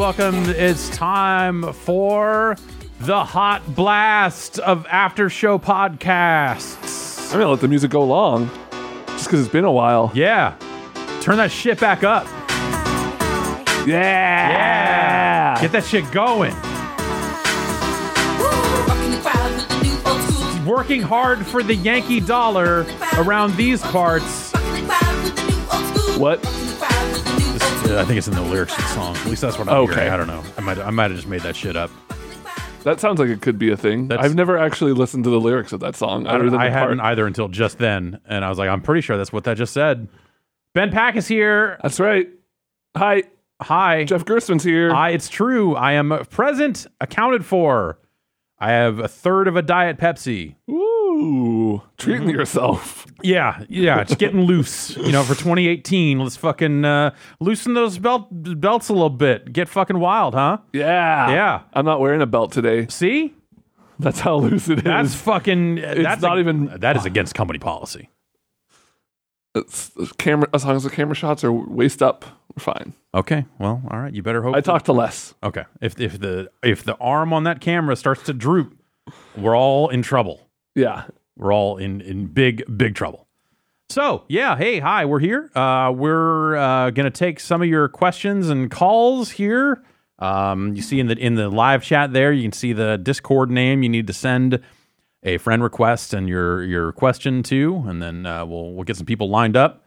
Welcome. It's time for the hot blast of after show podcasts. I'm gonna let the music go long, just because it's been a while. Yeah. Turn that shit back up. Yeah, Yeah, Get that shit going. Working hard for the Yankee dollar around these parts. What? I think it's in the lyrics of the song. At least that's what I'm Okay. hearing. I don't know. I might I might have just made that shit up. That sounds like it could be a thing. That's- I've never actually listened to the lyrics of that song. I, other don't, than I part- hadn't either until just then, and I was like, I'm pretty sure that's what that just said. Ben Pack is here. That's right. Hi, Hi. Jeff Gerstmann's here. I, it's true. I am present, accounted for. I have a third of a diet Pepsi. Ooh, treating Mm-hmm. yourself. Yeah, yeah, it's getting loose. You know, for 2018, let's fucking uh, loosen those belt belts a little bit. Get fucking wild, huh? Yeah, Yeah. I'm not wearing a belt today. See, That's how loose it is. that's fucking. that's not a- even- That is against company policy. It's, it's camera as long as the camera shots are waist up, we're fine. Okay, well, all right. You better hope. I talked to Les. Okay, if if the if the arm on that camera starts to droop, we're all in trouble. Yeah, we're all in in big big trouble. So yeah, hey, hi, we're here. Uh, we're uh, gonna take some of your questions and calls here. Um, you see in the in the live chat there, you can see the Discord name. You need to send a friend request and your your question to, and then uh, we'll we'll get some people lined up.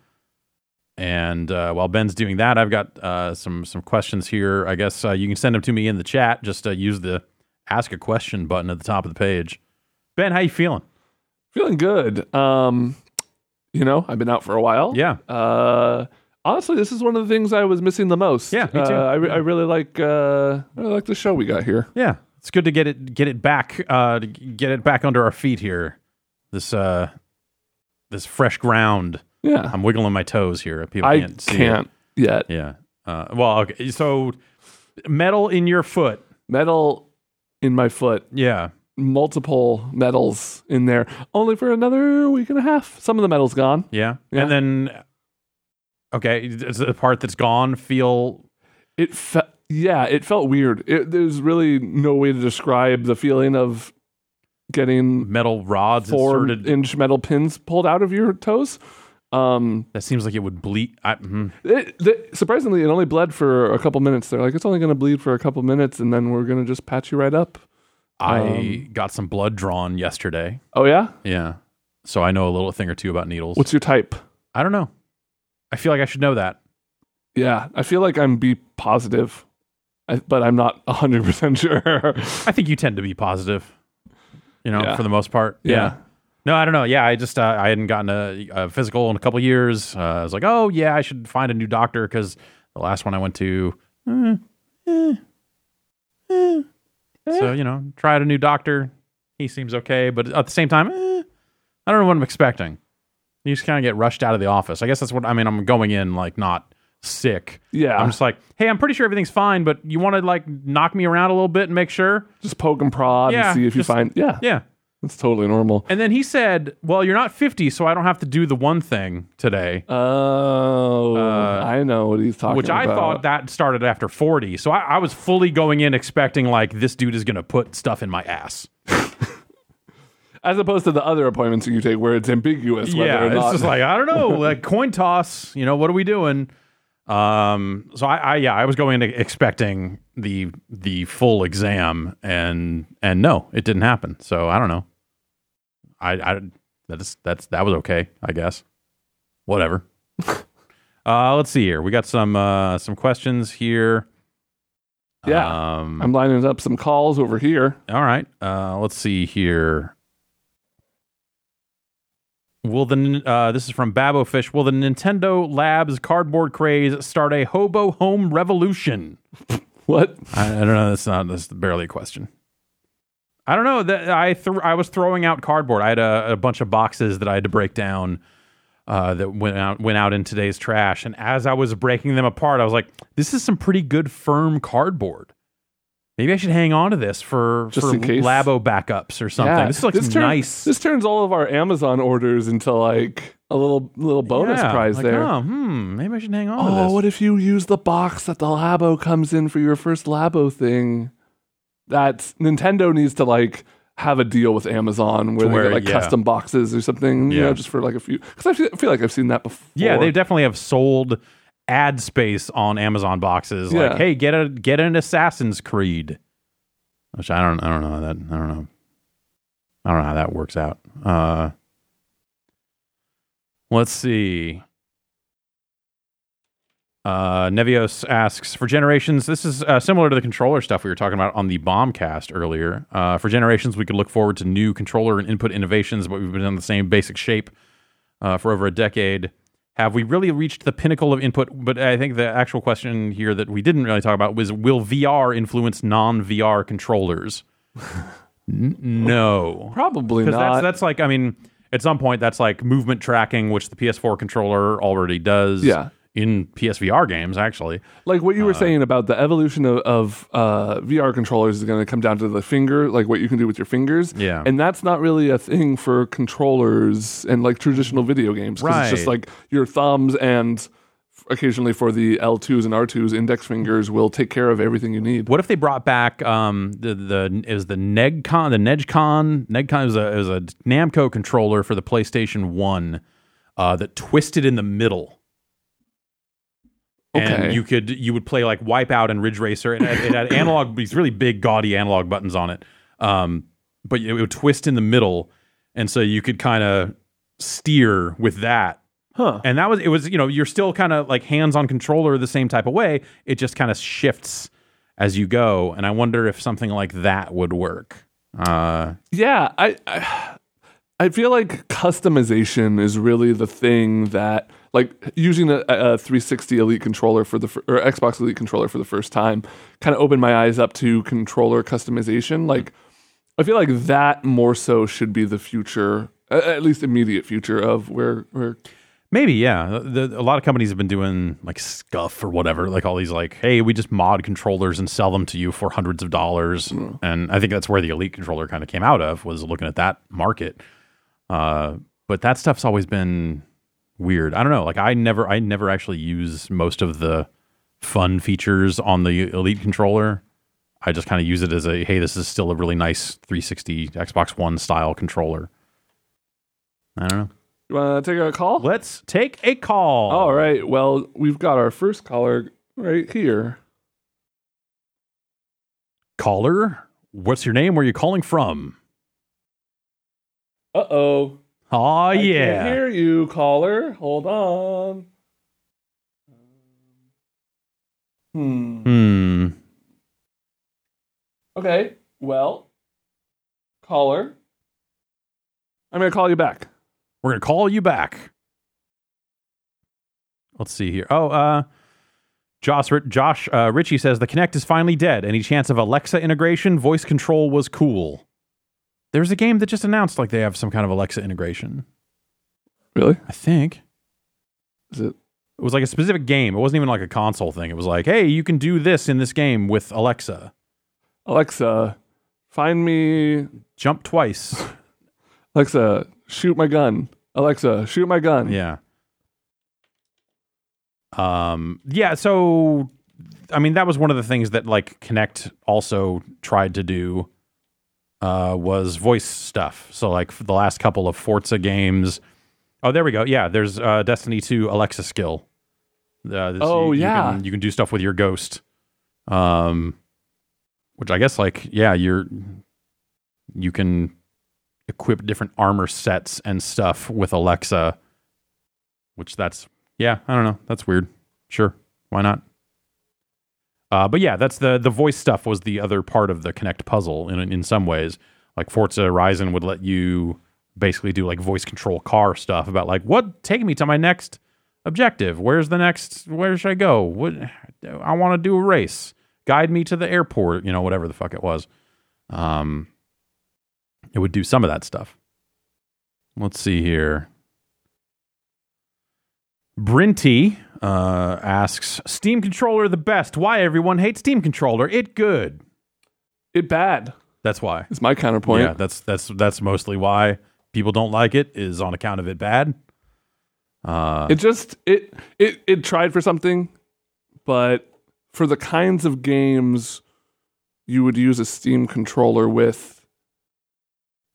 And uh, while Ben's doing that, I've got uh, some some questions here. I guess uh, you can send them to me in the chat. Just uh, use the ask a question button at the top of the page. Ben, how you feeling? feeling good. Um, you know, I've been out for a while. Yeah. Uh, honestly, this is one of the things I was missing the most. Yeah, me too. Uh, I, re- I really like uh, I really like the show we got here. Yeah, it's good to get it get it back uh to get it back under our feet here. This uh this fresh ground. Yeah, I'm wiggling my toes here. People I can't see can't yet. Yeah. Uh, well, okay. So metal in your foot. Metal in my foot. Yeah. Multiple metals in there. Only for another week and a half. Some of the metal's gone. Yeah. Yeah. And then okay, does the part that's gone feel It fe- yeah, it felt weird. It, there's really no way to describe the feeling of getting metal rods four inserted? inch metal pins pulled out of your toes. Um, that seems like it would bleed. I, mhm. It, surprisingly, it only bled for a couple minutes. They're like, it's only going to bleed for a couple minutes, and then we're going to just patch you right up. I Um, got some blood drawn yesterday. Oh yeah, Yeah. So I know a little thing or two about needles. what's your type? I don't know. I feel like I should know that. Yeah, I feel like I'm B positive, I, but I'm not hundred percent sure. I think you tend to be positive, you know, Yeah. for the most part. Yeah. No, I don't know. Yeah, I just uh, I hadn't gotten a, a physical in a couple years. Uh, I was like, oh yeah, I should find a new doctor because the last one I went to, eh, eh, eh. So you know, tried a new doctor. He seems okay, but at the same time, eh, I don't know what I'm expecting. You just kind of get rushed out of the office. I guess that's what I mean. I'm going in like not sick. Yeah. I'm just like, hey, I'm pretty sure everything's fine, but you want to like knock me around a little bit and make sure. just poke and prod Yeah, and see if you just- find. Yeah, Yeah. That's totally normal. And then he said, "Well, you're not 50, so I don't have to do the one thing today." Oh, I know what he's talking Uh, Which I about. thought that started after 40. So I, I was fully going in expecting like this dude is going to put stuff in my ass. as opposed to the other appointments that you take where it's ambiguous whether yeah, or it's just like I don't know, like coin toss. You know, what are we doing? Um, so I, I yeah, I was going in expecting the the full exam, and and no, it didn't happen. So I don't know. I I that's that's that was okay, I guess. Whatever. uh, let's see here. We got some uh some questions here. Yeah. Um, I'm lining up some calls over here. all right. Uh, let's see here. Will the uh, this is from Babo Fish? Will the Nintendo Labs cardboard craze start a hobo home revolution? What? I, I don't know. That's not. That's barely a question. I don't know. That I th- I was throwing out cardboard. I had a, a bunch of boxes that I had to break down. Uh, that went out went out in today's trash, and as I was breaking them apart, I was like, "This is some pretty good firm cardboard. Maybe I should hang on to this for Just for. Labo backups or something. This looks turn- nice. This turns all of our Amazon orders into like a little little bonus Yeah, prize like, there. Oh, hmm, maybe I should hang on to Oh, this. what if you use the box that the Labo comes in for your first Labo thing? That's Nintendo needs to like have a deal with Amazon where To they get like yeah. custom boxes or something, you know, just for like a few. Because I feel, I feel like I've seen that before. Yeah, they definitely have sold ad space on Amazon boxes. Like, hey, get a get an Assassin's Creed. Which I don't I don't know that I don't know. I don't know how that works out. Uh let's see. Uh, Nevios asks for generations. This is uh, similar to the controller stuff we were talking about on the Bombcast earlier. Uh, for generations, we could look forward to new controller and input innovations, but we've been in the same basic shape uh, for over a decade. Have we really reached the pinnacle of input? But I think the actual question here that we didn't really talk about was: Will VR influence non-VR controllers? N- no, probably because not. that's that's like I mean, at some point that's like movement tracking, which the PS4 controller already does. Yeah. In PSVR games actually. like what Uh, you were saying about the evolution of, of uh, VR controllers is going to come down to the finger, like what you can do with your fingers. Yeah. and that's not really a thing for controllers and like traditional video games. 'cause It's just like your thumbs and occasionally for the L2s and R2s, index fingers will take care of everything you need. What if they brought back um, the the it was the Negcon the Negcon Negcon was a was a Namco controller for the PlayStation One uh, that twisted in the middle. Okay. And you could you would play like Wipeout and Ridge Racer. It had, it had analog these really big gaudy analog buttons on it, um, but it would twist in the middle, and so you could kind of steer with that Huh. and that was it was you know you're still kind of like hands on controller the same type of way it just kind of shifts as you go and i wonder if something like that would work uh Yeah, I, I I feel like customization is really the thing that like using a, a 360 Elite controller for the or Xbox Elite controller for the first time kind of opened my eyes up to controller customization. Like I feel like that more so should be the future, at least immediate future of where where maybe yeah. The, a lot of companies have been doing like scuff or whatever like all these like hey we just mod controllers and sell them to you for hundreds of dollars. And i think that's where the elite controller kind of came out of was looking at that market. Uh but that stuff's always been weird i don't know like i never i never actually use most of the fun features on the elite controller i just kind of use it as a hey this is still a really nice 360 xbox one style controller i don't know you want to take a call? let's take a call All right. Well, we've got our first caller right here. caller what's your name where are you calling from Uh oh. Oh I can't yeah hear you, caller. Hold on. Hmm. hmm Okay. Well, caller. I'm gonna call you back. we're gonna call you back let's see here oh uh Josh, Josh uh, Ritchie says the Kinect is finally dead. Any chance of Alexa integration? Voice control was cool. There's a game that just announced like they have some kind of Alexa integration. Really? I think Is it? it was like a specific game. It wasn't even like a console thing. It was like, hey, you can do this in this game with Alexa. Alexa, find me. Jump twice. Alexa, shoot my gun. Alexa, shoot my gun. Yeah. Um. Yeah. So, I mean, that was one of the things that like Kinect also tried to do. Uh, was voice stuff. So, like the last couple of Forza games. Oh, there we go. Yeah, there's uh, Destiny 2 Alexa skill. Uh, Oh, you- you yeah. can- you can do stuff with your ghost. Um, which I guess like yeah, you're you can equip different armor sets and stuff with Alexa. Which that's yeah, I don't know. That's weird. Sure, why not? Uh, but yeah, that's the the voice stuff was the other part of the Kinect puzzle in in some ways. Like Forza Horizon would let you basically do like voice control car stuff about like what take me to my next objective. Where's the next? Where should I go? What I want to do a race. Guide me to the airport. You know, whatever the fuck it was. Um, it would do some of that stuff. Let's see here. Brinty uh, asks, "Steam controller the best? Why everyone hates Steam controller? It good. It bad. That's why. It's my counterpoint. Yeah, that's that's that's mostly why people don't like it is on account of it bad. Uh, It just it it it tried for something, but for the kinds of games you would use a Steam controller with,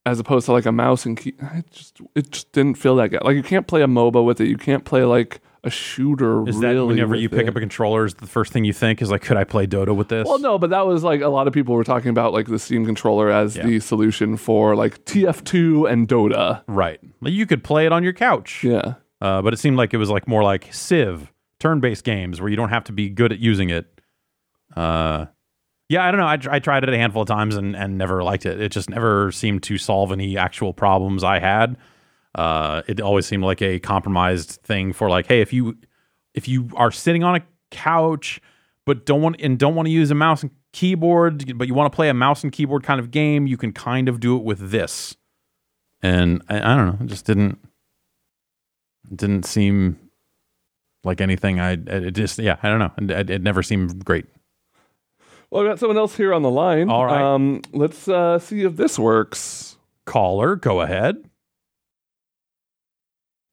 as opposed to like a mouse and key, it just it just didn't feel that good. Like you can't play a MOBA with it. You can't play like a shooter. is really that whenever you pick it. up a controller, is the first thing you think is like, could I play Dota with this? Well, no, but that was like a lot of people were talking about like the Steam controller as Yeah. the solution for like TF2 and Dota. Right. You could play it on your couch. Yeah. Uh, but it seemed like it was like more like Civ, turn-based games where you don't have to be good at using it. Uh, yeah, I don't know. I, I tried it a handful of times and, and never liked it. It just never seemed to solve any actual problems I had. Uh, it always seemed like a compromised thing for like, hey, if you if you are sitting on a couch but don't want and don't want to use a mouse and keyboard, but you want to play a mouse and keyboard kind of game, you can kind of do it with this. And I, I don't know, it just didn't didn't seem like anything. I it just yeah, I don't know. It, it never seemed great. Well, I got someone else here on the line. All right. Um, let's uh, see if this works. Caller, go ahead.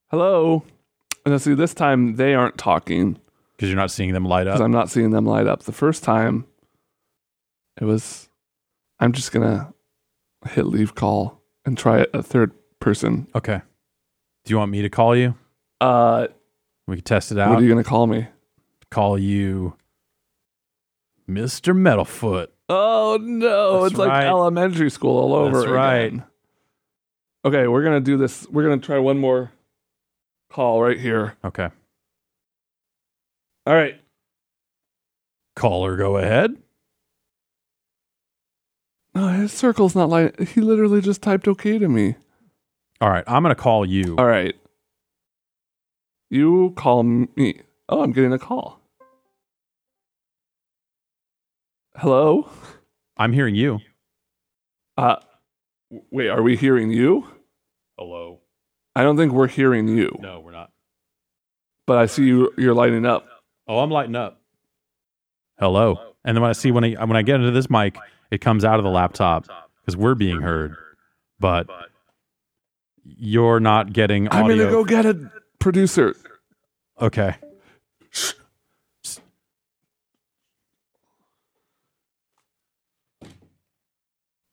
Hello. And see, this time they aren't talking Because you're not seeing them light because up. I'm not seeing them light up. The first time, it was. I'm just gonna hit leave call and try a third person. Okay. Do you want me to call you? Uh, We can test it out. what are you gonna call me? call you Mr. Metalfoot. Oh no, That's it's like elementary school all over. That's right. again. Okay, we're gonna do this. We're gonna try one more call right here. Okay. All right. Caller, go ahead. No, his circle's not like he literally just typed okay to me. All right. I'm going to call you. All right. You call me. Oh, I'm getting a call. Hello? I'm hearing you. Uh wait, are we hearing you? Hello. I don't think we're hearing you. No, we're not. But I see you you're lighting up. Oh, I'm lighting up. Hello. And then when I see when I when I get into this mic, it comes out of the laptop because we're being heard, but you're not getting I'm gonna go get a producer. Okay.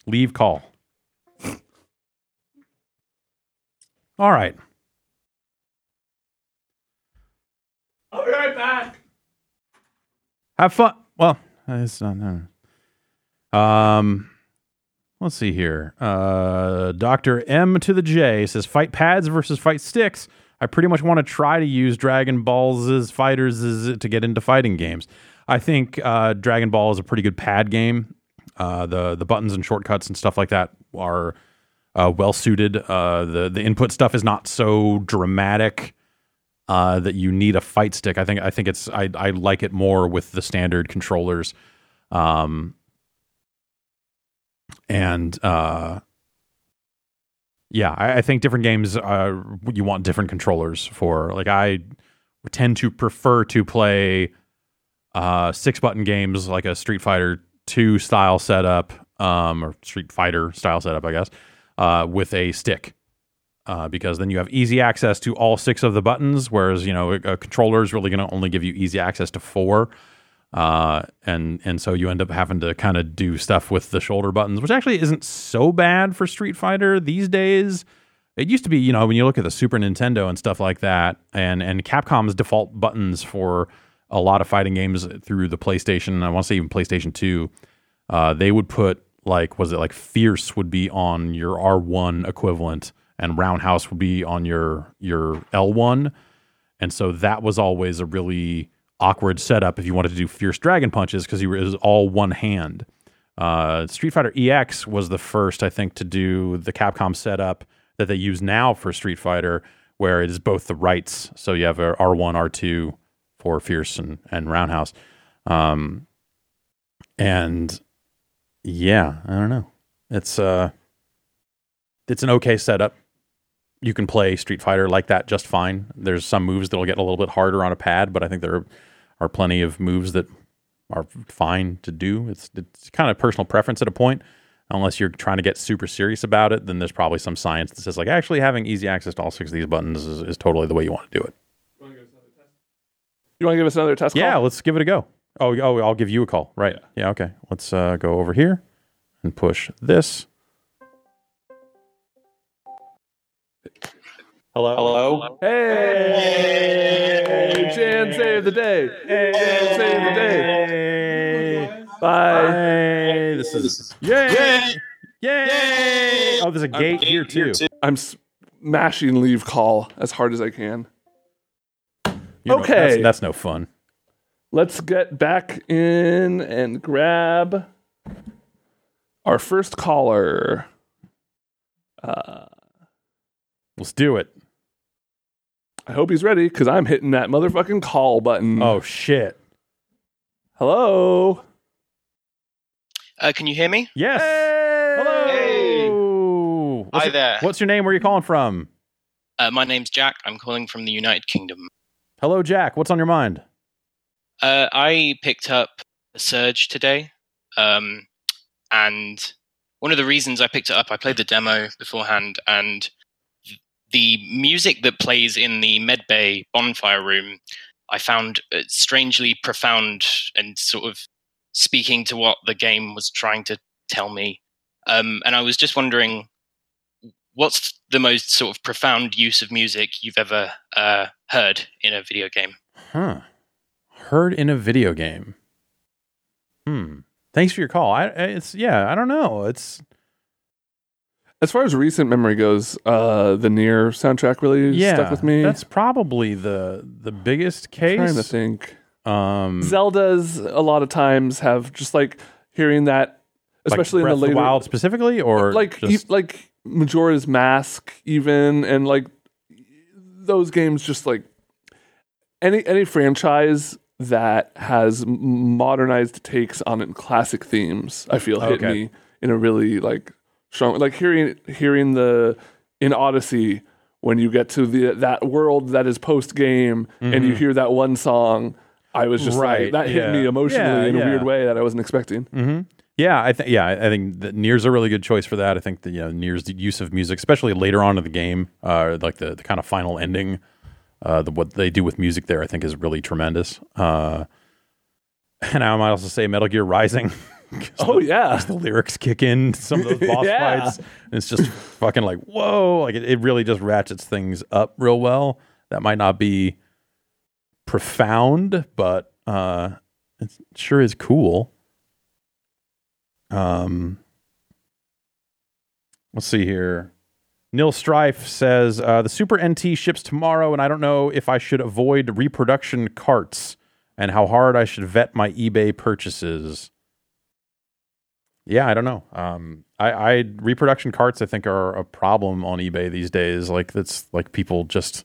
Leave call. All right. I'll be right back. Have fun. Well, it's not. no. Um, let's see here. Uh, Doctor M to the J says fight pads versus fight sticks. I pretty much want to try to use Dragon Balls fighters as- to get into fighting games. I think uh, Dragon Ball is a pretty good pad game. Uh, the the buttons and shortcuts and stuff like that are uh, well suited. Uh, the the input stuff is not so dramatic uh, that you need a fight stick. I think I think it's I I like it more with the standard controllers, um, and uh, yeah, I, I think different games uh, you want different controllers for. Like I tend to prefer to play uh, six button games like a Street Fighter Two style setup, um, or Street Fighter style setup, I guess, uh, with a stick uh, because then you have easy access to all six of the buttons, whereas you know a, a controller is really going to only give you easy access to four, uh, and and so you end up having to kind of do stuff with the shoulder buttons, which actually isn't so bad for Street Fighter these days. It used to be, you know, when you look at the Super Nintendo and stuff like that, and and Capcom's default buttons for a lot of fighting games through the PlayStation, I want to say even PlayStation Two, uh, they would put like was it like Fierce would be on your R one equivalent, and Roundhouse would be on your your L one, and so that was always a really awkward setup if you wanted to do Fierce Dragon punches because it was all one hand. Uh, Street Fighter EX was the first, I think, to do the Capcom setup that they use now for Street Fighter, where it is both the rights. So you have a R1, R2 for Fierce and, and Roundhouse. Um, and yeah, I don't know. It's uh, it's an okay setup. You can play Street Fighter like that just fine. There's some moves that'll get a little bit harder on a pad, but I think there are plenty of moves that are fine to do. It's it's kind of personal preference at a point. unless you're trying to get super serious about it, then there's probably some science that says like actually having easy access to all six of these buttons is, is totally the way you want to do it. You want to give us another test? Yeah, call? let's give it a go. Oh, oh, I'll give you a call. Right. Yeah. okay. Let's uh, go over here and push this. Hello. Hello. Hey, Jan, save the day. Jan, save the day. Bye. Hey, this is yay! Yay! Oh, there's a gate here too. I'm smashing leave call as hard as I can. You know, Okay. that's, that's no fun. Let's get back in and grab our first caller. Let's do it. I hope he's ready because I'm hitting that motherfucking call button. Oh shit! hello. Uh, can you hear me? Yes. Hey! Hello. Hey. What's Hi your- there. What's your name? Where are you calling from? Uh, my name's Jack. I'm calling from the United Kingdom. Hello, Jack. What's on your mind? Uh, I picked up Surge today, um, and one of the reasons I picked it up, I played the demo beforehand, and the music that plays in the medbay bonfire room, I found strangely profound and sort of speaking to what the game was trying to tell me. Um, and I was just wondering, what's the most sort of profound use of music you've ever uh, heard in a video game? Huh. Heard in a video game. Hmm. Thanks for your call. I it's yeah, I don't know. It's As far as recent memory goes, uh, the Nier soundtrack really yeah. stuck with me. That's probably the the biggest case. I'm trying to think. Um Zelda's a lot of times have just like hearing that, especially Breath in the later Wild specifically or like just, e- like Majora's Mask even and like those games just like any any franchise that has modernized takes on classic themes I feel hit Okay. me in a really like strong like hearing hearing the in Odyssey when you get to the that world that is post game and you hear that one song I was just Mm-hmm. Right, like that hit yeah. me emotionally Yeah, in a yeah. weird way that I wasn't expecting. Mhm. Yeah, I think yeah, I I think that Nier's a really good choice for that. I think that you know Nier's use of music, especially later on in the game, uh, like the, the kind of final ending, uh, the, what they do with music there, I think is really tremendous. Uh, and I might also say Metal Gear Rising. Oh the, yeah. the lyrics kick in some of those boss Yeah. fights, and it's just fucking like whoa, like it, it really just ratchets things up real well. That might not be profound, but uh, it sure is cool. Um, let's see here. Neil Strife says uh, the Super NT ships tomorrow, and I don't know if I should avoid reproduction carts and how hard I should vet my eBay purchases. Yeah, I don't know. Um, I, I reproduction carts I think are a problem on eBay these days. Like that's like people just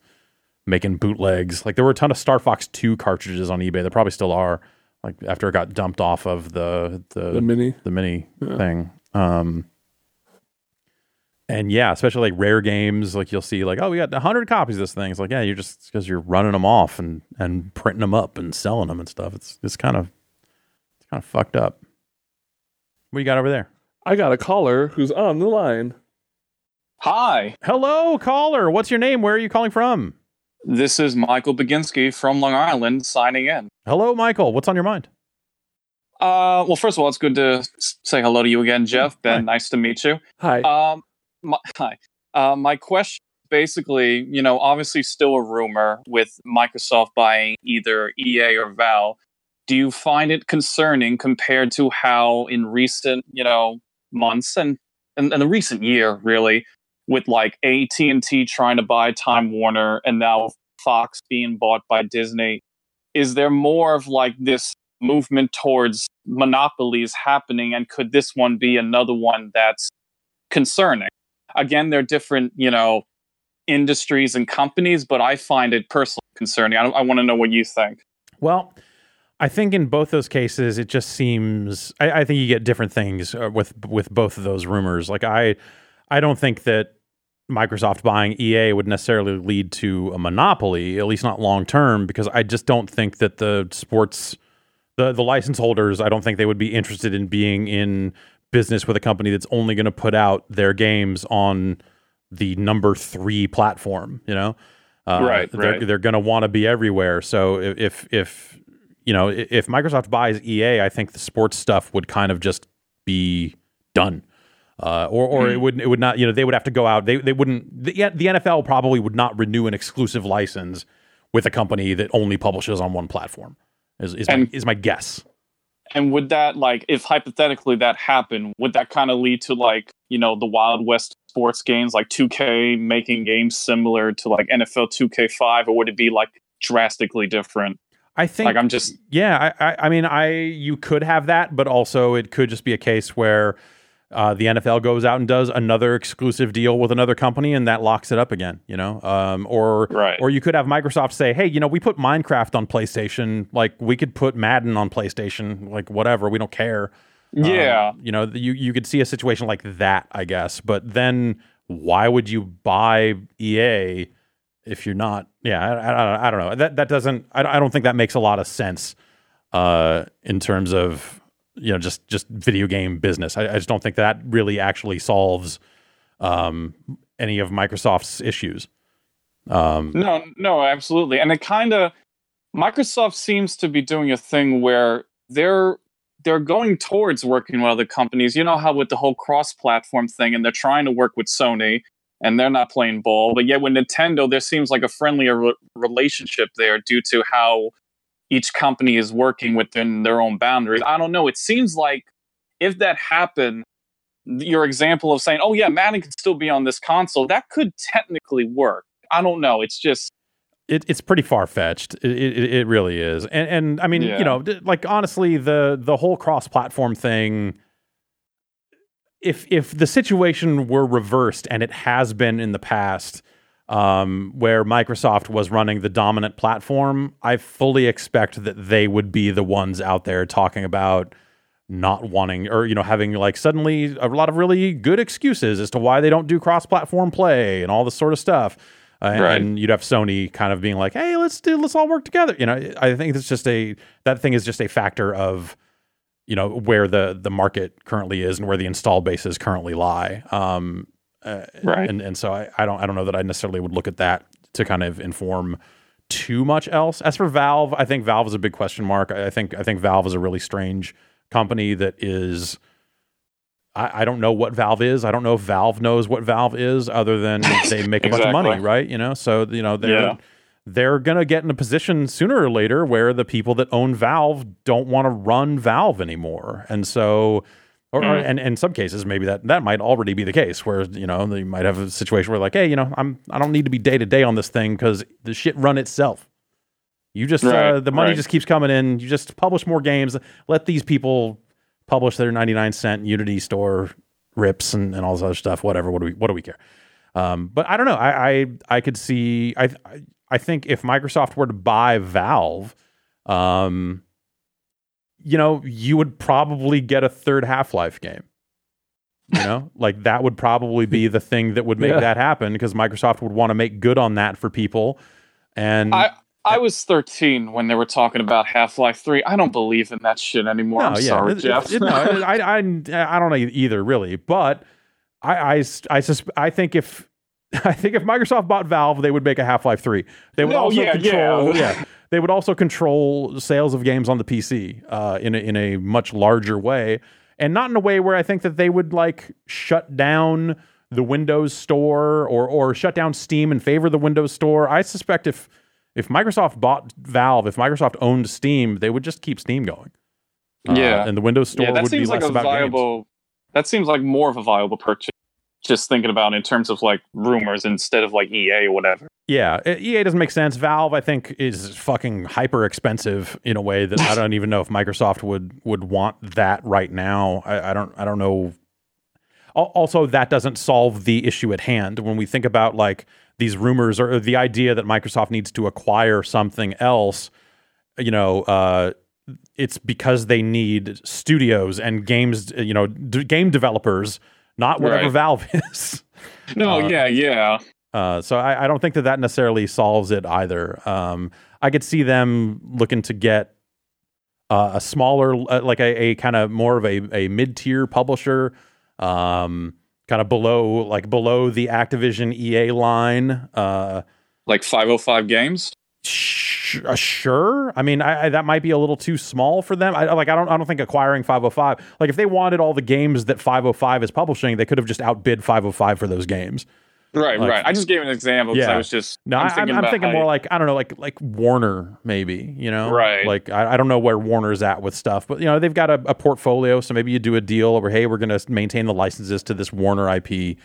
making bootlegs. Like there were a ton of Star Fox Two cartridges on eBay. There probably still are. Like after it got dumped off of the the The mini. the mini thing. Um, and yeah, especially like rare games, like you'll see like, oh, we got hundred copies of this thing. It's like, yeah, you're just because you're running them off and and printing them up and selling them and stuff. It's it's kind of it's kind of fucked up. What you got over there? I got a caller who's on the line. Hi, Hello, caller. What's your name? Where are you calling from? this is Michael Baginski from Long Island signing in. Hello, Michael. What's on your mind? Uh, well, first of all, it's good to say hello to you again, Jeff. Ben, Hi. nice to meet you. Hi. Um, my, hi. Uh, my question basically, you know, obviously still a rumor with Microsoft buying either EA or Valve. Do you find it concerning compared to how in recent, you know, months and and, and the recent year, really, with like AT and T trying to buy Time Warner and now Fox being bought by Disney, is there more of like this movement towards monopolies happening? And could this one be another one that's concerning? Again, they're different, you know, industries and companies, but I find it personally concerning. I, I want to know what you think. Well, I think in both those cases, it just seems. I, I think you get different things uh, with with both of those rumors. Like I, I don't think that Microsoft buying EA would necessarily lead to a monopoly, at least not long term, because I just don't think that the sports, the the license holders, I don't think they would be interested in being in business with a company that's only going to put out their games on the number three platform. You know, uh, Right, They're, right. they're going to want to be everywhere. So if, if if you know if Microsoft buys EA, I think the sports stuff would kind of just be done. Uh, or, or it would it would not you know they would have to go out they they wouldn't the, the NFL probably would not renew an exclusive license with a company that only publishes on one platform is is, my, is my guess And would that like if hypothetically that happened, would that kind of lead to like, you know, the Wild West sports games like 2K making games similar to like NFL 2K5 or would it be like drastically different? I think Like I'm just Yeah, I, I, I mean, I you could have that, but also it could just be a case where uh, the NFL goes out and does another exclusive deal with another company, and that locks it up again. You know, um, or Right. or you could have Microsoft say, "Hey, you know, we put Minecraft on PlayStation. Like, we could put Madden on PlayStation. Like, whatever. We don't care." yeah. Um, you know, you you could see a situation like that, I guess. But then, why would you buy EA if you're not? Yeah, I, I, I don't know. That that doesn't. I, I don't think that makes a lot of sense uh, in terms of you know just just video game business. I, I just don't think that really actually solves um, any of Microsoft's issues. Um, No, no, absolutely. And it kind of Microsoft seems to be doing a thing where they're they're going towards working with other companies. You know how with the whole cross-platform thing and they're trying to work with Sony and they're not playing ball, but yet with Nintendo there seems like a friendlier re- relationship there due to how each company is working within their own boundaries. I don't know, it seems like if that happened your example of saying, "Oh yeah, Madden can still be on this console," that could technically work. I don't know. It's just it, it's pretty far fetched. It, it it really is, and and I mean, Yeah. you know, like honestly, the the whole cross platform thing. If if the situation were reversed, and it has been in the past, um, where Microsoft was running the dominant platform, I fully expect that they would be the ones out there talking about not wanting or you know having like suddenly a lot of really good excuses as to why they don't do cross-platform play and all this sort of stuff. Uh, and, Right. and you'd have Sony kind of being like hey let's do let's all work together. You know I think it's just a that thing is just a factor of you know where the the market currently is and where the install bases currently lie. Um uh, Right. and and so I, I don't I don't know that I necessarily would look at that to kind of inform too much else. As for Valve, I think Valve is a big question mark. I think I think Valve is a really strange company that is. I, I don't know what Valve is. I don't know if Valve knows what Valve is, other than they make a bunch of money, right? You know, so you know they're Yeah. they're gonna get in a position sooner or later where the people that own Valve don't want to run Valve anymore, and so. Or, or- Mm. and in some cases, maybe that that might already be the case, where you know they might have a situation where like, hey, you know, I'm I don't need to be day to day on this thing because the shit run itself. You just uh, the money right. just keeps coming in. You just publish more games. Let these people publish their 99 cent Unity store rips and, and all this other stuff. Whatever. What do we what do we care? Um, but I don't know. I I, I could see. I I- I think if Microsoft were to buy Valve, um, you know, you would probably get a third Half Life game. You know, like that would probably be the thing that would make Yeah. that happen because Microsoft would want to make good on that for people. And I I was 13 when they were talking about Half Life 3. I don't believe in that shit anymore. I'm sorry, it- Jeff. it- no, I, I, I don't know either, really. But I, I, I, susp- I think if I think if Microsoft bought Valve, they would make a Half Life Three. They would No, also yeah, control, yeah. yeah. They would also control sales of games on the PC uh, in a, in a much larger way, and not in a way where I think that they would like shut down the Windows Store or or shut down Steam in favor of the Windows Store. I suspect if if Microsoft bought Valve, if Microsoft owned Steam, they would just keep Steam going. Uh, Yeah. and the Windows Store yeah, that would be seems like less a about games. viable. That seems like more of a viable purchase. Just thinking about in terms of like rumors instead of like EA or whatever. Yeah, EA doesn't make sense. Valve, I think, is fucking hyper expensive in a way that I don't even know if Microsoft would would want that right now. I, I don't I don't know. Also, that doesn't solve the issue at hand. When we think about like these rumors or the idea that Microsoft needs to acquire something else, you know, uh, it's because they need studios and games, you know, d- game developers, not whatever Right. Valve is. No, Uh, yeah, yeah. Uh, so I, I don't think that that necessarily solves it either. Um, I could see them looking to get uh, a smaller, uh, like a, a kind of more of a, a mid tier publisher, um, kind of below like below the Activision EA line. Uh, Like 505 games? Sh- sure. I mean, I, I, that might be a little too small for them. I like. I don't. I don't think acquiring 505. Like, if they wanted all the games that 505 is publishing, they could have just outbid 505 for those games. Right, Like- right. I just gave an example because Yeah. I was just. No, I'm thinking, I'm about thinking more like I don't know, like like Warner maybe. You know, Right. Like I, I don't know where Warner's at with stuff, but you know they've got a, a portfolio, so maybe you do a deal where hey, we're going to maintain the licenses to this Warner IP.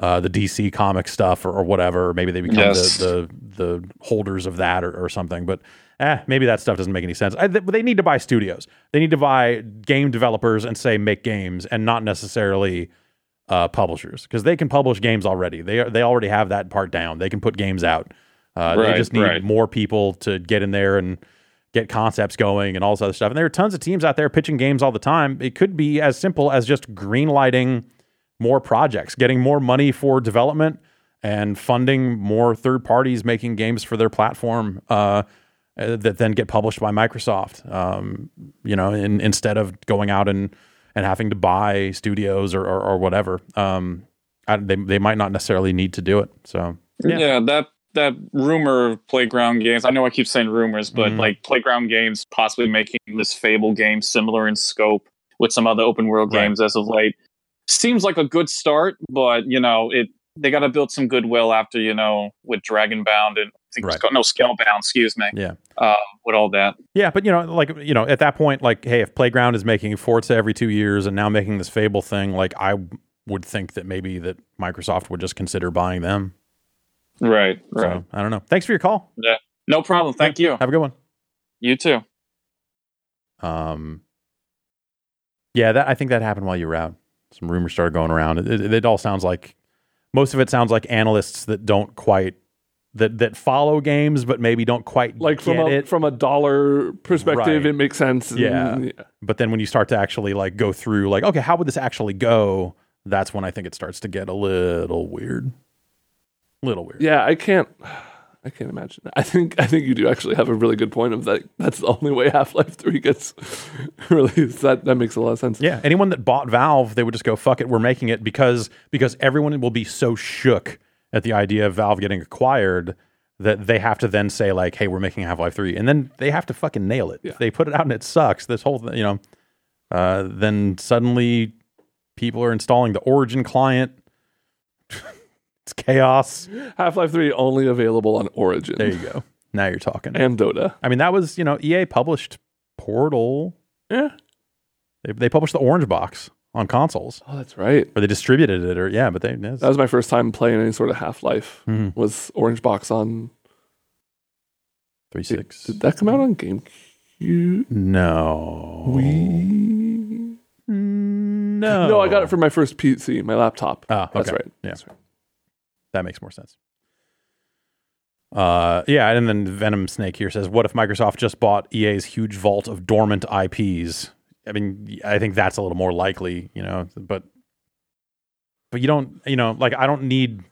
Uh, the DC comic stuff or, or whatever, or maybe they become Yes. the, the the holders of that or, or something. But eh, maybe that stuff doesn't make any sense. I, th- they need to buy studios. They need to buy game developers and say make games, and not necessarily uh, publishers because they can publish games already. They are, they already have that part down. They can put games out. Uh, they just need right. more people to get in there and get concepts going and all this other stuff. And there are tons of teams out there pitching games all the time. It could be as simple as just green lighting more projects, getting more money for development and funding more third parties making games for their platform uh, uh, that then get published by Microsoft. Um, you know, in, instead of going out and and having to buy studios or or, or whatever. Um, I, they they might not necessarily need to do it. So Yeah. Yeah. that that rumor of playground games. I know I keep saying rumors, but Mhm. like playground games possibly making this Fable game similar in scope with some other open world Right. games as of late seems like a good start. But you know, it they got to build some goodwill after you know with Dragon Bound and I think Right. it's called, no Scalebound. Excuse me. Yeah. Um, with all that. Yeah, but you know, like you know, at that point, like, hey, if Playground is making Forza every two years and now making this Fable thing, like, I would think that maybe that Microsoft would just consider buying them. Right. Right. So I don't know. Thanks for your call. Yeah. No problem. Thank you. Have a good one. You too. Um, yeah, that I think that happened while you were out. Some rumors started going around. It, it, it all sounds like most of it sounds like analysts that don't quite that that follow games, but maybe don't quite Like from get a it. from a dollar perspective, Right. it makes sense. Yeah. And, but then when you start to actually like go through, like, okay, how would this actually go? That's when I think it starts to get a little weird. Little weird. Yeah, I can't. I can't imagine. I think I think you do actually have a really good point of that. That's the only way Half Life Three gets released. That that makes a lot of sense. Yeah, anyone that bought Valve, they would just go, "Fuck it, we're making it," because because everyone will be so shook at the idea of Valve getting acquired that they have to then say like, "Hey, we're making Half Life 3. and then they have to fucking nail it. Yeah. If they put it out and it sucks, this whole you know, uh, then suddenly people are installing the Origin client. It's chaos. Half Life Three only available on Origin There you go. Now you're talking. and Dota. I mean, that was you know, EA published Portal. Yeah. They, they published the Orange Box on consoles. Oh, that's right. or they distributed it, or yeah, but they That was my first time playing any sort of Half Life. Mhm. Was Orange Box on? three six. Did that come out on GameCube? No, Wii? no, No, I got it for my first PC, my laptop. Ah, That's right. Yeah. That's right. That makes more sense. Uh, yeah, and then Venom Snake here says, "What if Microsoft just bought EA's huge vault of dormant IPs?" I mean, I think that's a little more likely, you know, but but you don't, you know, like I don't need.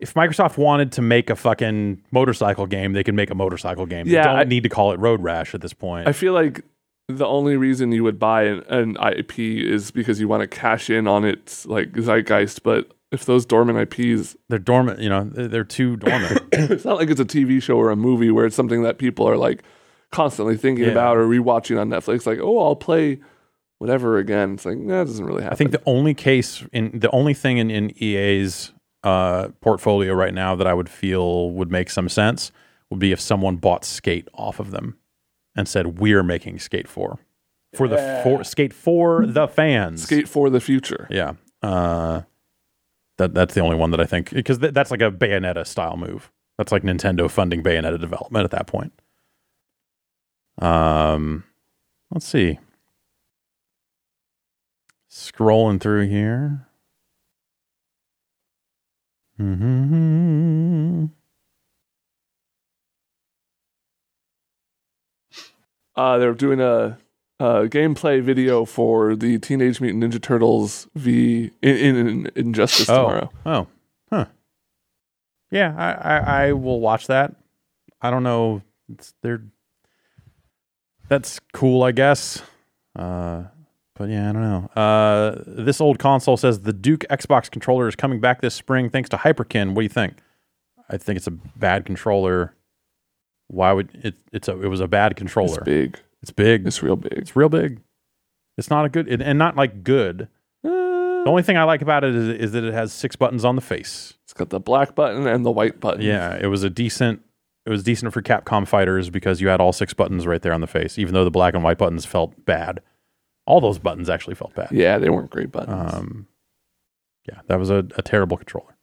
If Microsoft wanted to make a fucking motorcycle game, they could make a motorcycle game. Yeah, they don't I- need to call it Road Rash at this point. I feel like the only reason you would buy an, an IP is because you want to cash in on its like zeitgeist. But if those dormant IPs, they're dormant, you know, they're, they're too dormant. it's not like it's a TV show or a movie where it's something that people are like constantly thinking Yeah. about or rewatching on Netflix. Like, oh, I'll play whatever again. It's like that doesn't really happen. I think the only case in the only thing in, in EA's uh, portfolio right now that I would feel would make some sense would be if someone bought Skate off of them and said, "We're making Skate Four for the for Skate for the fans." Skate for the future. yeah. Uh, that that's the only one that I think because th- that's like a Bayonetta style move. That's like Nintendo funding Bayonetta development at that point. Um, let's see. Scrolling through here. hmm Uh, they're doing a, a gameplay video for the Teenage Mutant Ninja Turtles v in, in, in Injustice Oh, tomorrow. oh, huh. Yeah, I, I, I will watch that. I don't know. It's, they're that's cool, I guess. Uh, but yeah, I don't know. Uh, this old console says the Duke Xbox controller is coming back this spring thanks to Hyperkin. What do you think? I think it's a bad controller. Why would it? It's a. It was a bad It's controller. big. It's big. It's real big. It's real big. It's not a good, it, and not like good. The only thing I like about it is, is that it has six buttons on the face. It's got the black button and the white button. Yeah, it was a decent. It was decent for Capcom fighters because you had all six buttons right there on the face, even though the black and white buttons felt bad. All those buttons actually felt bad. Yeah, they weren't great buttons. Um, yeah, that was a, a terrible controller.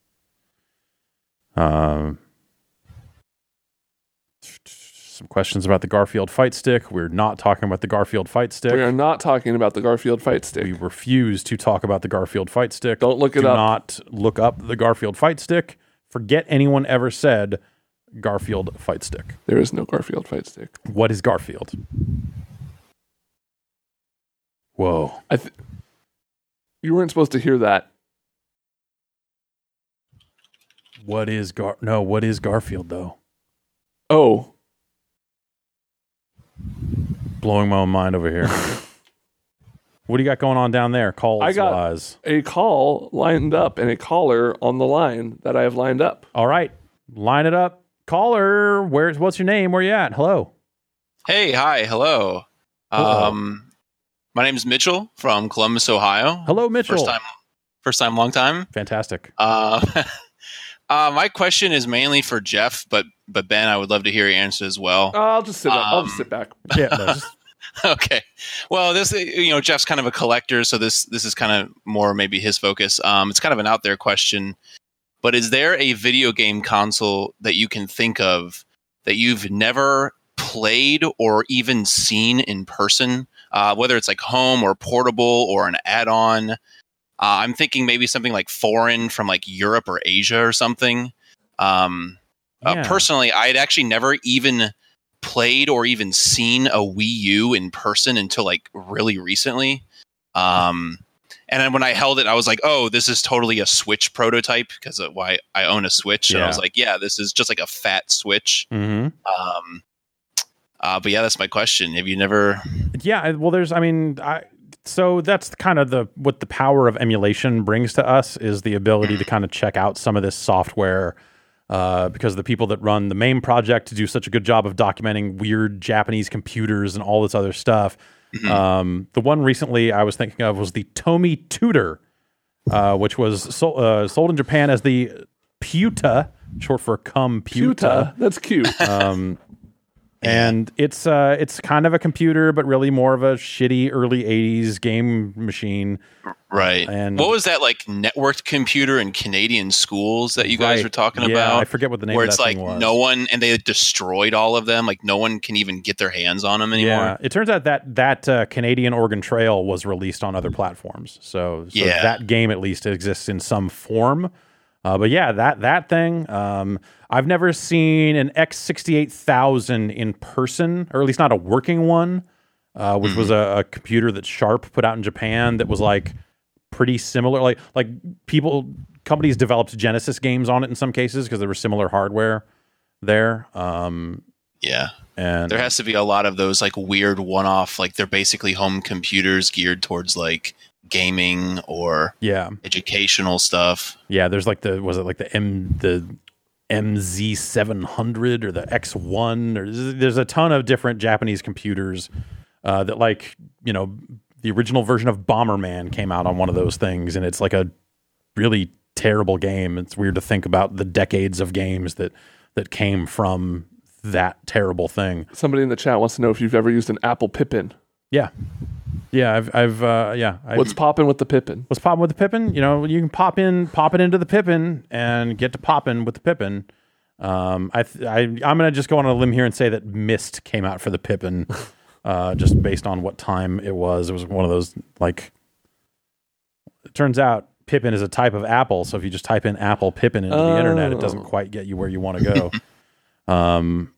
Um, some questions about the Garfield fight stick. We're not talking about the Garfield fight stick. we are not talking about the Garfield fight stick. We refuse to talk about the Garfield fight stick. Don't look it Do up. not look up the Garfield fight stick. Forget anyone ever said Garfield fight stick. There is no Garfield fight stick. What is Garfield? Whoa. I th- you weren't supposed to hear that. What is Gar? No, what is Garfield though? Oh, Blowing my own mind over here. what do you got going on down there? Calls I got- wise. a call lined up and a caller on the line that I have lined up. All right, line it up. Caller, where's what's your name? Where you at? Hello. Hey, hi, hello. Hello. Um, my name is Mitchell from Columbus, Ohio. Hello, Mitchell. First time, first time, long time. Fantastic. Uh, uh, my question is mainly for Jeff, but but Ben, I would love to hear your answer as well. I'll just sit. I'll just Um, sit back. Yeah. no, just- okay. Well, this you know Jeff's kind of a collector, so this this is kind of more maybe his focus. Um, it's kind of an out there question, but is there a video game console that you can think of that you've never played or even seen in person, uh, whether it's like home or portable or an add-on? Uh, I'm thinking maybe something like foreign from like Europe or Asia or something. Um, uh, personally, I had actually never even played or even seen a Wii U in person until like really recently. Um, and then when I held it, I was like, "Oh, this is totally a Switch prototype because of why I own a Switch." And I was like, "Yeah, this is just like a fat Switch." Mhm. Um, uh, but yeah, that's my question. Have you never? Yeah, well, there's, I mean, I, so that's kind of the what the power of emulation brings to us is the ability to kind of check out some of this software. Uh, because the people that run the main project do such a good job of documenting weird Japanese computers and all this other stuff. Um, the one recently I was thinking of was the Tomy Tutor, uh, which was sol- uh, sold in Japan as the Pyuta, short for computer Pyuta, that's cute. um, and it's uh, it's kind of a computer, but really more of a shitty early '80s game machine. Right. And- what was that like networked computer in Canadian schools that you guys Right. were talking Yeah, about? I forget what the name where of it's like was. no one and they destroyed all of them. Like no one can even get their hands on them anymore. Yeah, it turns out that that uh, Canadian Oregon Trail was released on other platforms, so, so Yeah. that game at least exists in some form. Uh, but yeah, that that thing, um, I've never seen an X sixty eight thousand in person, or at least not a working one, uh, which was a, a computer that Sharp put out in Japan that was like pretty similar. Like like people companies developed Genesis games on it in some cases because there was similar hardware there. Um, Yeah. and There has to be a lot of those like weird one off, like they're basically home computers geared towards like gaming or yeah. educational stuff. Yeah, there's like the was it like the M the MZ seven hundred or the X one or there's there's a ton of different Japanese computers uh, that like you know the original version of Bomberman came out on one of those things and it's like a really terrible game. It's weird to think about the decades of games that that came from that terrible thing. Somebody in the chat wants to know if you've ever used an Apple Pippin. Yeah, yeah, I've I've uh, yeah. I've, What's popping with the Pippin? What's popping with the Pippin? You know, you can pop in, pop it into the Pippin, and get to popping with the Pippin. Um, I, th- I, I'm gonna just go on a limb here and say that Myst came out for the Pippin, uh, just based on what time it was. It was one of those like. It turns out Pippin is a type of apple, so if you just type in Apple Pippin into the internet, it doesn't Oh. quite get you where you want to go. um,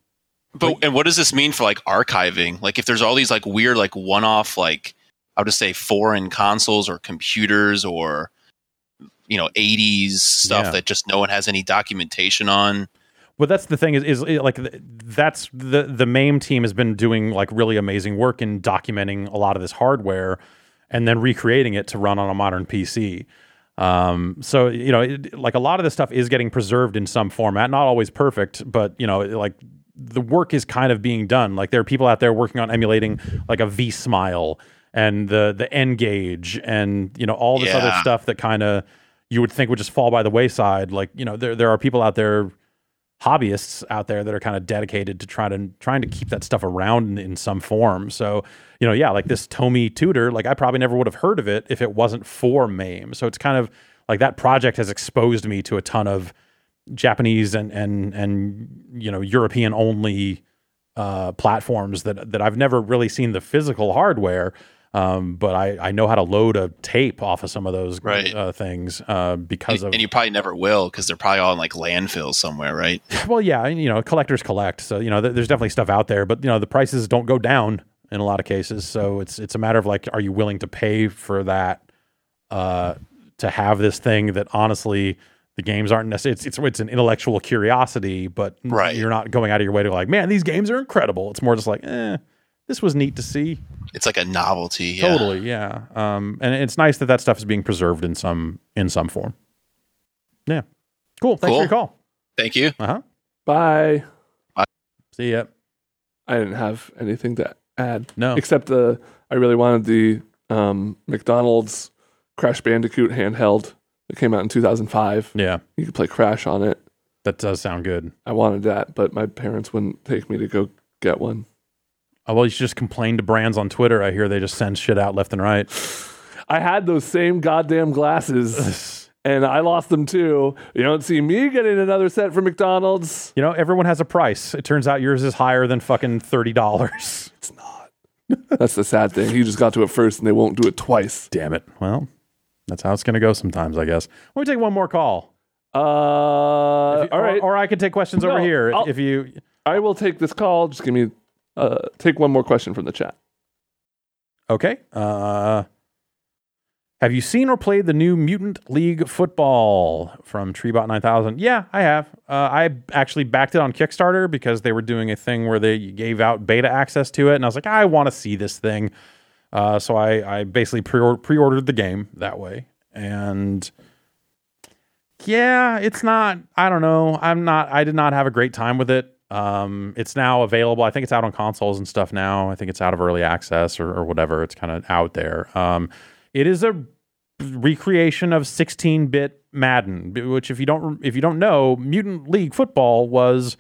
But and what does this mean for like archiving? Like if there's all these like weird like one off like I would just say foreign consoles or computers or you know 80s stuff Yeah. that just no one has any documentation on. Well, that's the thing is is like that's the the MAME team has been doing like really amazing work in documenting a lot of this hardware and then recreating it to run on a modern PC. Um, so you know, it, like a lot of this stuff is getting preserved in some format, not always perfect, but you know, like the work is kind of being done. Like there are people out there working on emulating like a V Smile and the the N-Gage and you know all this other stuff that kind of you would think would just fall by the wayside. Like you know, there there are people out there hobbyists out there that are kind of dedicated to trying to trying to keep that stuff around in, in some form. So, you know, yeah, like this Tomy Tutor, like I probably never would have heard of it if it wasn't for MAME. So it's kind of like that project has exposed me to a ton of Japanese and and and you know European only uh, platforms that that I've never really seen the physical hardware. Um, but I, I know how to load a tape off of some of those Right. uh, things uh, because And, of and you probably never will because they're probably all in like landfills somewhere, right? well, yeah, and, you know, collectors collect, so you know, th- there's definitely stuff out there, but you know, the prices don't go down in a lot of cases. So it's it's a matter of like, are you willing to pay for that uh, to have this thing that honestly the games aren't necessarily it's, it's it's an intellectual curiosity, but Right. you're not going out of your way to like, man, these games are incredible. It's more just like, eh, this was neat to see. It's like a novelty. Yeah. Totally, yeah. Um, and it's nice that that stuff is being preserved in some in some form. Yeah, cool. Thanks Cool. for your call. Thank you. Uh huh. Bye. See ya. I didn't have anything to add. No. Except the I really wanted the um, McDonald's Crash Bandicoot handheld that came out in 2005. Yeah. You could play Crash on it. That does sound good. I wanted that, but my parents wouldn't take me to go get one. Oh, well, you should just complain to brands on Twitter. I hear they just send shit out left and right. I had those same goddamn glasses and I lost them too. You don't see me getting another set from McDonald's. You know, everyone has a price. It turns out yours is higher than fucking thirty dollars. It's not. That's the sad thing. He just got to it first and they won't do it twice. Damn it. Well, that's how it's going to go sometimes, I guess. Let me take one more call. Uh, you- all right. Or, or I could take questions over here if, if you. I will take this call. Just give me, uh, take one more question from the chat. Okay. Uh, have you seen or played the new Mutant League Football from Treebot 9000? Yeah, I have. Uh, I actually backed it on Kickstarter because they were doing a thing where they gave out beta access to it, and I was like, I want to see this thing. Uh, so I, I basically pre pre-ordered the game that way, and yeah, it's not. I don't know. I'm not. I did not have a great time with it. Um, it's now available. I think it's out on consoles and stuff now. I think it's out of early access or, or whatever. It's kind of out there. Um, it is a recreation of 16-bit Madden, which if you don't if you don't know, Mutant League Football was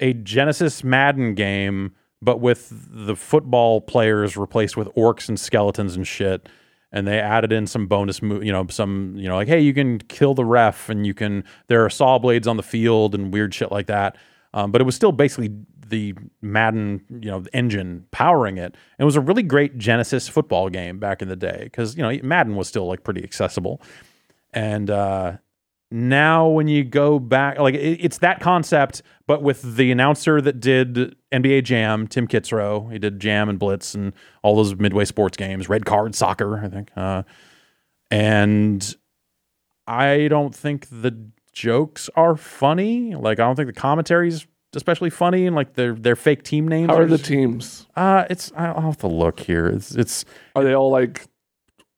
a Genesis Madden game, but with the football players replaced with orcs and skeletons and shit. And they added in some bonus, you know, some, you know, like, hey, you can kill the ref, and you can. There are saw blades on the field and weird shit like that. Um, but it was still basically the Madden, you know, engine powering it. And it was a really great Genesis football game back in the day because you know Madden was still like pretty accessible. And uh, now when you go back, like it, it's that concept, but with the announcer that did NBA Jam, Tim Kitzrow. He did Jam and Blitz and all those Midway sports games, Red Card Soccer, I think. Uh, and I don't think the jokes are funny. Like I don't think the commentary's especially funny, and like their their fake team names. How are the just- teams? uh, it's I'll have to look here. It's it's Are they all like?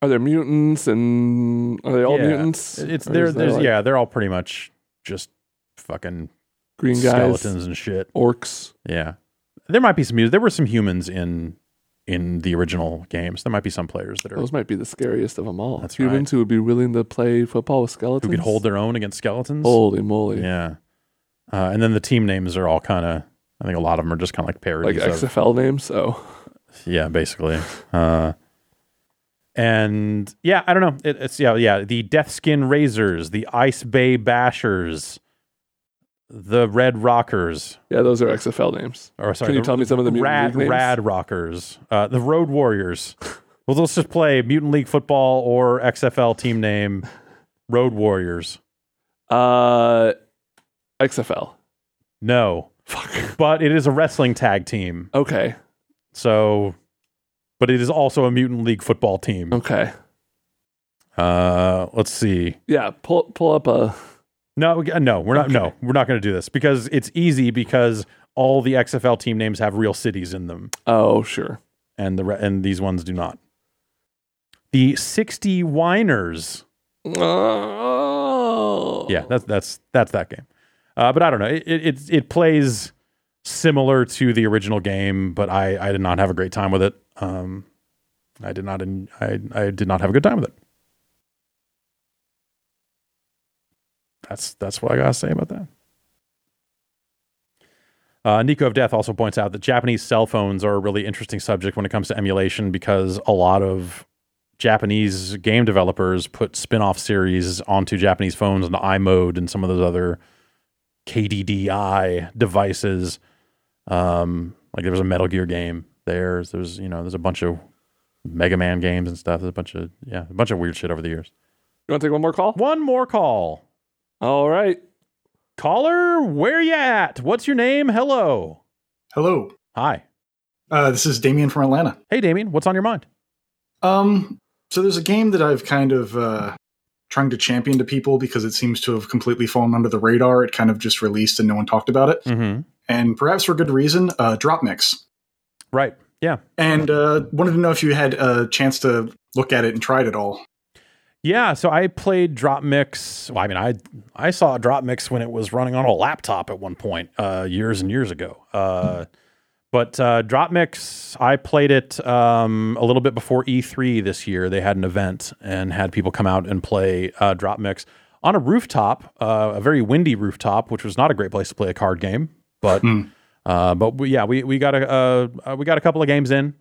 Are there mutants and are they all yeah, mutants? It's Or there. is there, There's like, yeah, they're all pretty much just fucking green guys, skeletons and shit. orcs. Yeah, there might be some. There were some humans in in the original games. There might be some players that are Those might be the scariest of them all. That's Humans who would be willing to play football with skeletons, who could hold their own against skeletons. Holy moly! Yeah, uh, and then the team names are all kind of. I think a lot of them are just kind of like Like parodies. of, XFL names. So Yeah, basically. Uh, and yeah, I don't know. It, it's yeah, yeah. The Deathskin Razors, the Ice Bay Bashers, the Red Rockers, yeah, those are XFL names. or sorry, Can you tell me some of the Rad? Rad Rockers, uh, the Road Warriors. well, let's just play Mutant League Football or XFL team name Road Warriors. Uh, XFL. No, Fuck. but it is a wrestling tag team. Okay. So, but it is also a Mutant League football team. Okay. Uh, let's see. Yeah. Pull pull up a No, no, we're not. No, we're not going to do this because it's easy because all the XFL team names have real cities in them, Oh, sure. and the re- and these ones do not. The sixty Whiners. Oh. Yeah, that's that's that's that game. Uh, but I don't know. It, it it it plays similar to the original game, but I I did not have a great time with it. Um, I did not. I I did not have a good time with it. That's that's what I gotta say about that. Uh, Nico of Death also points out that Japanese cell phones are a really interesting subject when it comes to emulation because a lot of Japanese game developers put spin-off series onto Japanese phones and iMode and some of those other KDDI devices. Um, like there was a Metal Gear game. There's there's you know there's a bunch of Mega Man games and stuff. There's a bunch of yeah a bunch of weird shit over the years. You want to take one more call? One more call. All right. Caller, where you at? What's your name? Hello. Hello. Hi. Uh, this is Damien from Atlanta. Hey, Damien. What's on your mind? Um, so there's a game that I've kind of uh, trying to champion to people because it seems to have completely fallen under the radar. It kind of just released and no one talked about it, Mm-hmm. and perhaps for good reason. Uh, Drop Mix, Right. Yeah. and uh, wanted to know if you had a chance to look at it and try it at all. Yeah, so I played Drop Mix. Well, I mean, I I saw Drop Mix when it was running on a laptop at one point, uh, years and years ago. Uh, but uh, Drop Mix, I played it um, a little bit before E3 this year. They had an event and had people come out and play uh, Drop Mix on a rooftop, uh, a very windy rooftop, which was not a great place to play a card game. But uh, but we, yeah, we we got a uh, we got a couple of games in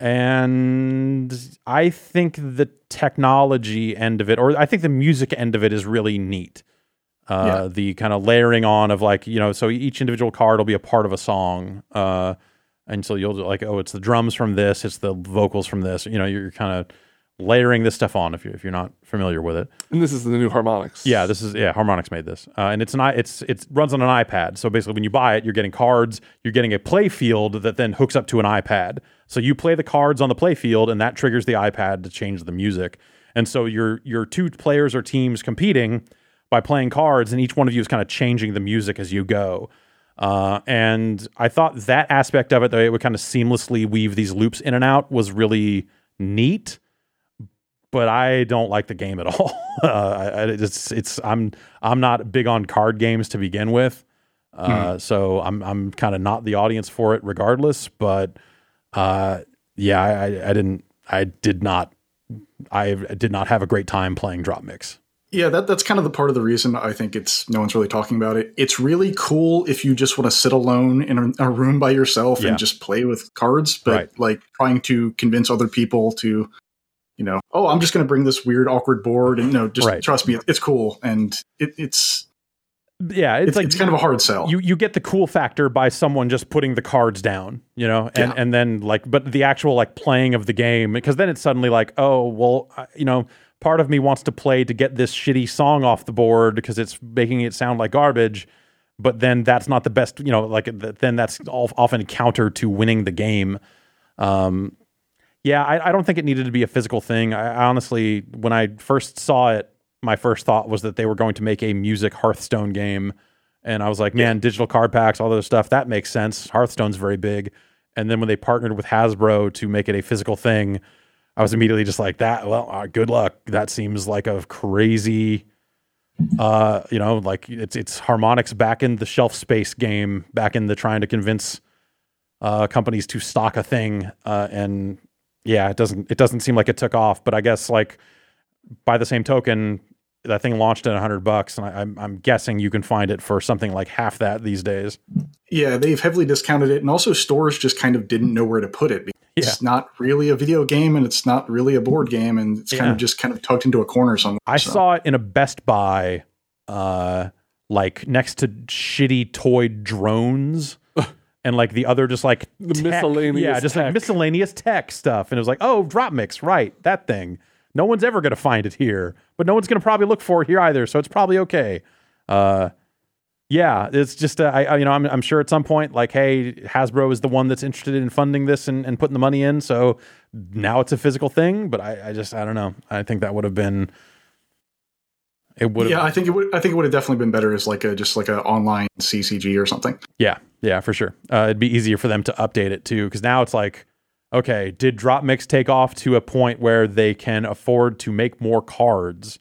and I think the technology end of it, or I think the music end of it, is really neat. Uh, Yeah. The kind of layering on of like you know, so each individual card will be a part of a song, uh, and so you'll like, oh, it's the drums from this, it's the vocals from this. You know, you're kind of layering this stuff on if you're if you're not familiar with it. And this is the new Harmonix. Yeah, this is yeah. Harmonix made this, uh, and it's an it's it runs on an iPad. So basically, when you buy it, you're getting cards. You're getting a play field that then hooks up to an iPad. So you play the cards on the play field, and that triggers the iPad to change the music. And so your your two players or teams competing by playing cards, and each one of you is kind of changing the music as you go. Uh, and I thought that aspect of it, the way it would kind of seamlessly weave these loops in and out, was really neat but I don't like the game at all. uh, it's it's I'm I'm not big on card games to begin with, uh, so I'm I'm kind of not the audience for it, regardless. But uh, yeah, I, I I didn't I did not I did not have a great time playing Drop Mix. Yeah, that, that's kind of the part of the reason I think it's no one's really talking about it. It's really cool if you just want to sit alone in a, a room by yourself Yeah. and just play with cards, but Right. like trying to convince other people to, you know, oh, I'm just going to bring this weird, awkward board, and no, just Right. trust me, it's cool, and it, it's Yeah, it's, it's, like it's kind of a hard sell. you you get the cool factor by someone just putting the cards down, you know, and Yeah. and then like, but the actual like playing of the game because then it's suddenly like, oh well, I- you know, part of me wants to play to get this shitty song off the board because it's making it sound like garbage, but then that's not the best, you know, like then that's all, often counter to winning the game. Um, yeah, I, I don't think it needed to be a physical thing. I, I honestly, when I first saw it, my first thought was that they were going to make a music Hearthstone game. And I was like, man, digital card packs, all those stuff, that makes sense. Hearthstone's very big. And then when they partnered with Hasbro to make it a physical thing, I was immediately just like, that, well, uh, good luck. That seems like a crazy, uh, you know, like it's it's Harmonix back in the shelf space game, back in the trying to convince uh, companies to stock a thing. Uh, and yeah, it doesn't it doesn't seem like it took off. But I guess like by the same token, that thing launched at hundred bucks, and I, I'm I'm guessing you can find it for something like half that these days. yeah, they've heavily discounted it, and also stores just kind of didn't know where to put it. It's not really a video game, and it's not really a board game, and it's kind Yeah. of just kind of tucked into a corner somewhere. I so. saw it in a Best Buy, uh, like next to shitty toy drones. And like the other, just like The tech- miscellaneous yeah, just like tech. miscellaneous tech stuff, and it was like, oh, drop mix, right? That thing. No one's ever going to find it here, but no one's going to probably look for it here either, so it's probably okay. Uh, yeah, it's just uh, I, I, you know, I'm, I'm sure at some point, like, hey, Hasbro is the one that's interested in funding this and, and putting the money in, so now it's a physical thing. But I, I just, I don't know. I think that would have been it would. Yeah, I think it would. I think it would have definitely been better as like a just like a online CCG or something. Yeah, yeah, for sure. Uh, it'd be easier for them to update it too, because now it's like, okay, did Drop Mix take off to a point where they can afford to make more cards,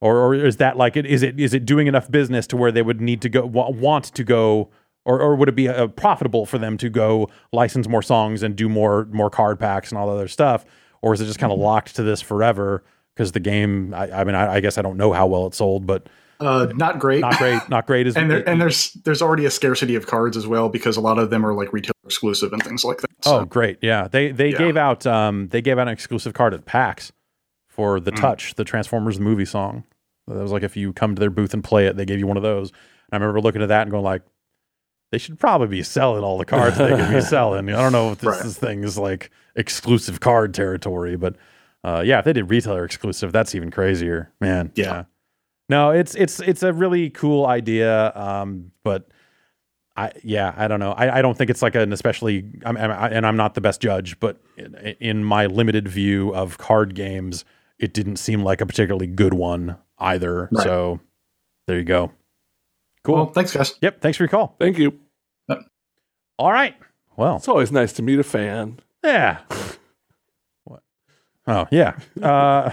or, or is that like it? Is it is it doing enough business to where they would need to go wa- want to go, or or would it be uh, profitable for them to go license more songs and do more more card packs and all the other stuff, or is it just kind of locked to this forever? Because the game, I, I mean, I, I guess I don't know how well it sold, but Uh, not great. not great, not great. Is and there, and there's there's already a scarcity of cards as well because a lot of them are like retail exclusive and things like that. So, Oh, great! Yeah, they they Yeah. gave out um they gave out an exclusive card at PAX for the Touch, the Transformers movie song. That was like if you come to their booth and play it, they gave you one of those. And I remember looking at that and going like, they should probably be selling all the cards they could be selling. I don't know if this, Right. this thing is like exclusive card territory, but uh, yeah, if they did retailer exclusive, that's even crazier, man. Yeah. No, it's it's it's a really cool idea, um, but I yeah, I don't know. I, I don't think it's like an especially. I'm, I'm, I, and I'm not the best judge, but in, in my limited view of card games, it didn't seem like a particularly good one either. Right. So there you go. Cool. well, thanks, guys. yep. Thanks for your call. Thank you. All right. Well, It's always nice to meet a fan. yeah. what? Oh yeah. Uh,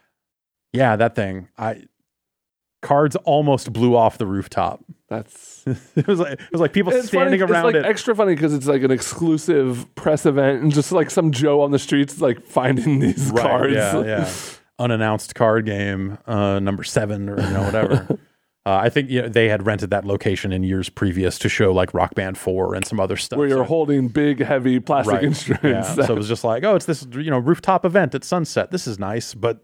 yeah, that thing. I cards almost blew off the rooftop. That's it was like it was like people it's standing funny, around it's like it. extra funny because it's like an exclusive press event and just like some Joe on the streets like finding these Right, cards. Yeah, yeah. Unannounced card game, uh, number seven or you know whatever. uh, I think you know, they had rented that location in years previous to show like Rock Band Four and some other stuff. Where you're So- holding big, heavy plastic right. instruments. Yeah. So it was just like, oh, it's this you know rooftop event at sunset. This is nice, but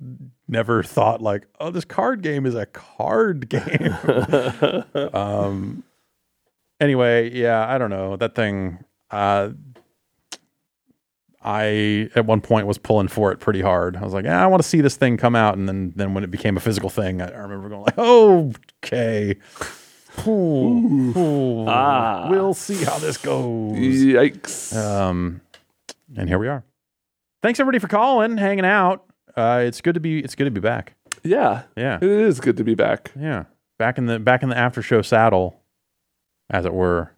never thought like, oh, this card game is a card game. um. Anyway, yeah, I don't know that thing. Uh, I at one point was pulling for it pretty hard. I was like, "Ah, I want to see this thing come out, and then then when it became a physical thing, I, I remember going like, oh, okay. Ooh, ooh, Ah. We'll see how this goes. Yikes. Um, and here we are. Thanks everybody for calling, hanging out. Uh, it's good to be. It's good to be back. yeah, Yeah, it is good to be back. yeah. Back in the back in the after show saddle, as it were.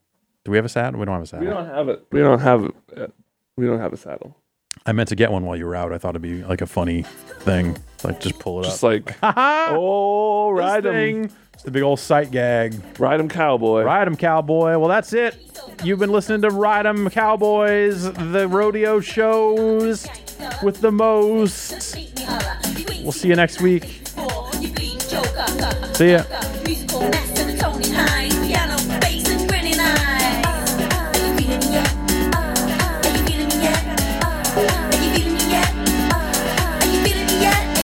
Do we have a saddle? We don't have a saddle. We don't have it. We don't have it. We don't have a saddle. I meant to get one while you were out. I thought it'd be like a funny thing, like just pull it Just up. Just like, oh, him, it's the big old sight gag. Ride 'em cowboy. Ride 'em cowboy. Well, that's it. You've been listening to Ride 'em Cowboys, the rodeo shows with the most. We'll see you next week. See ya.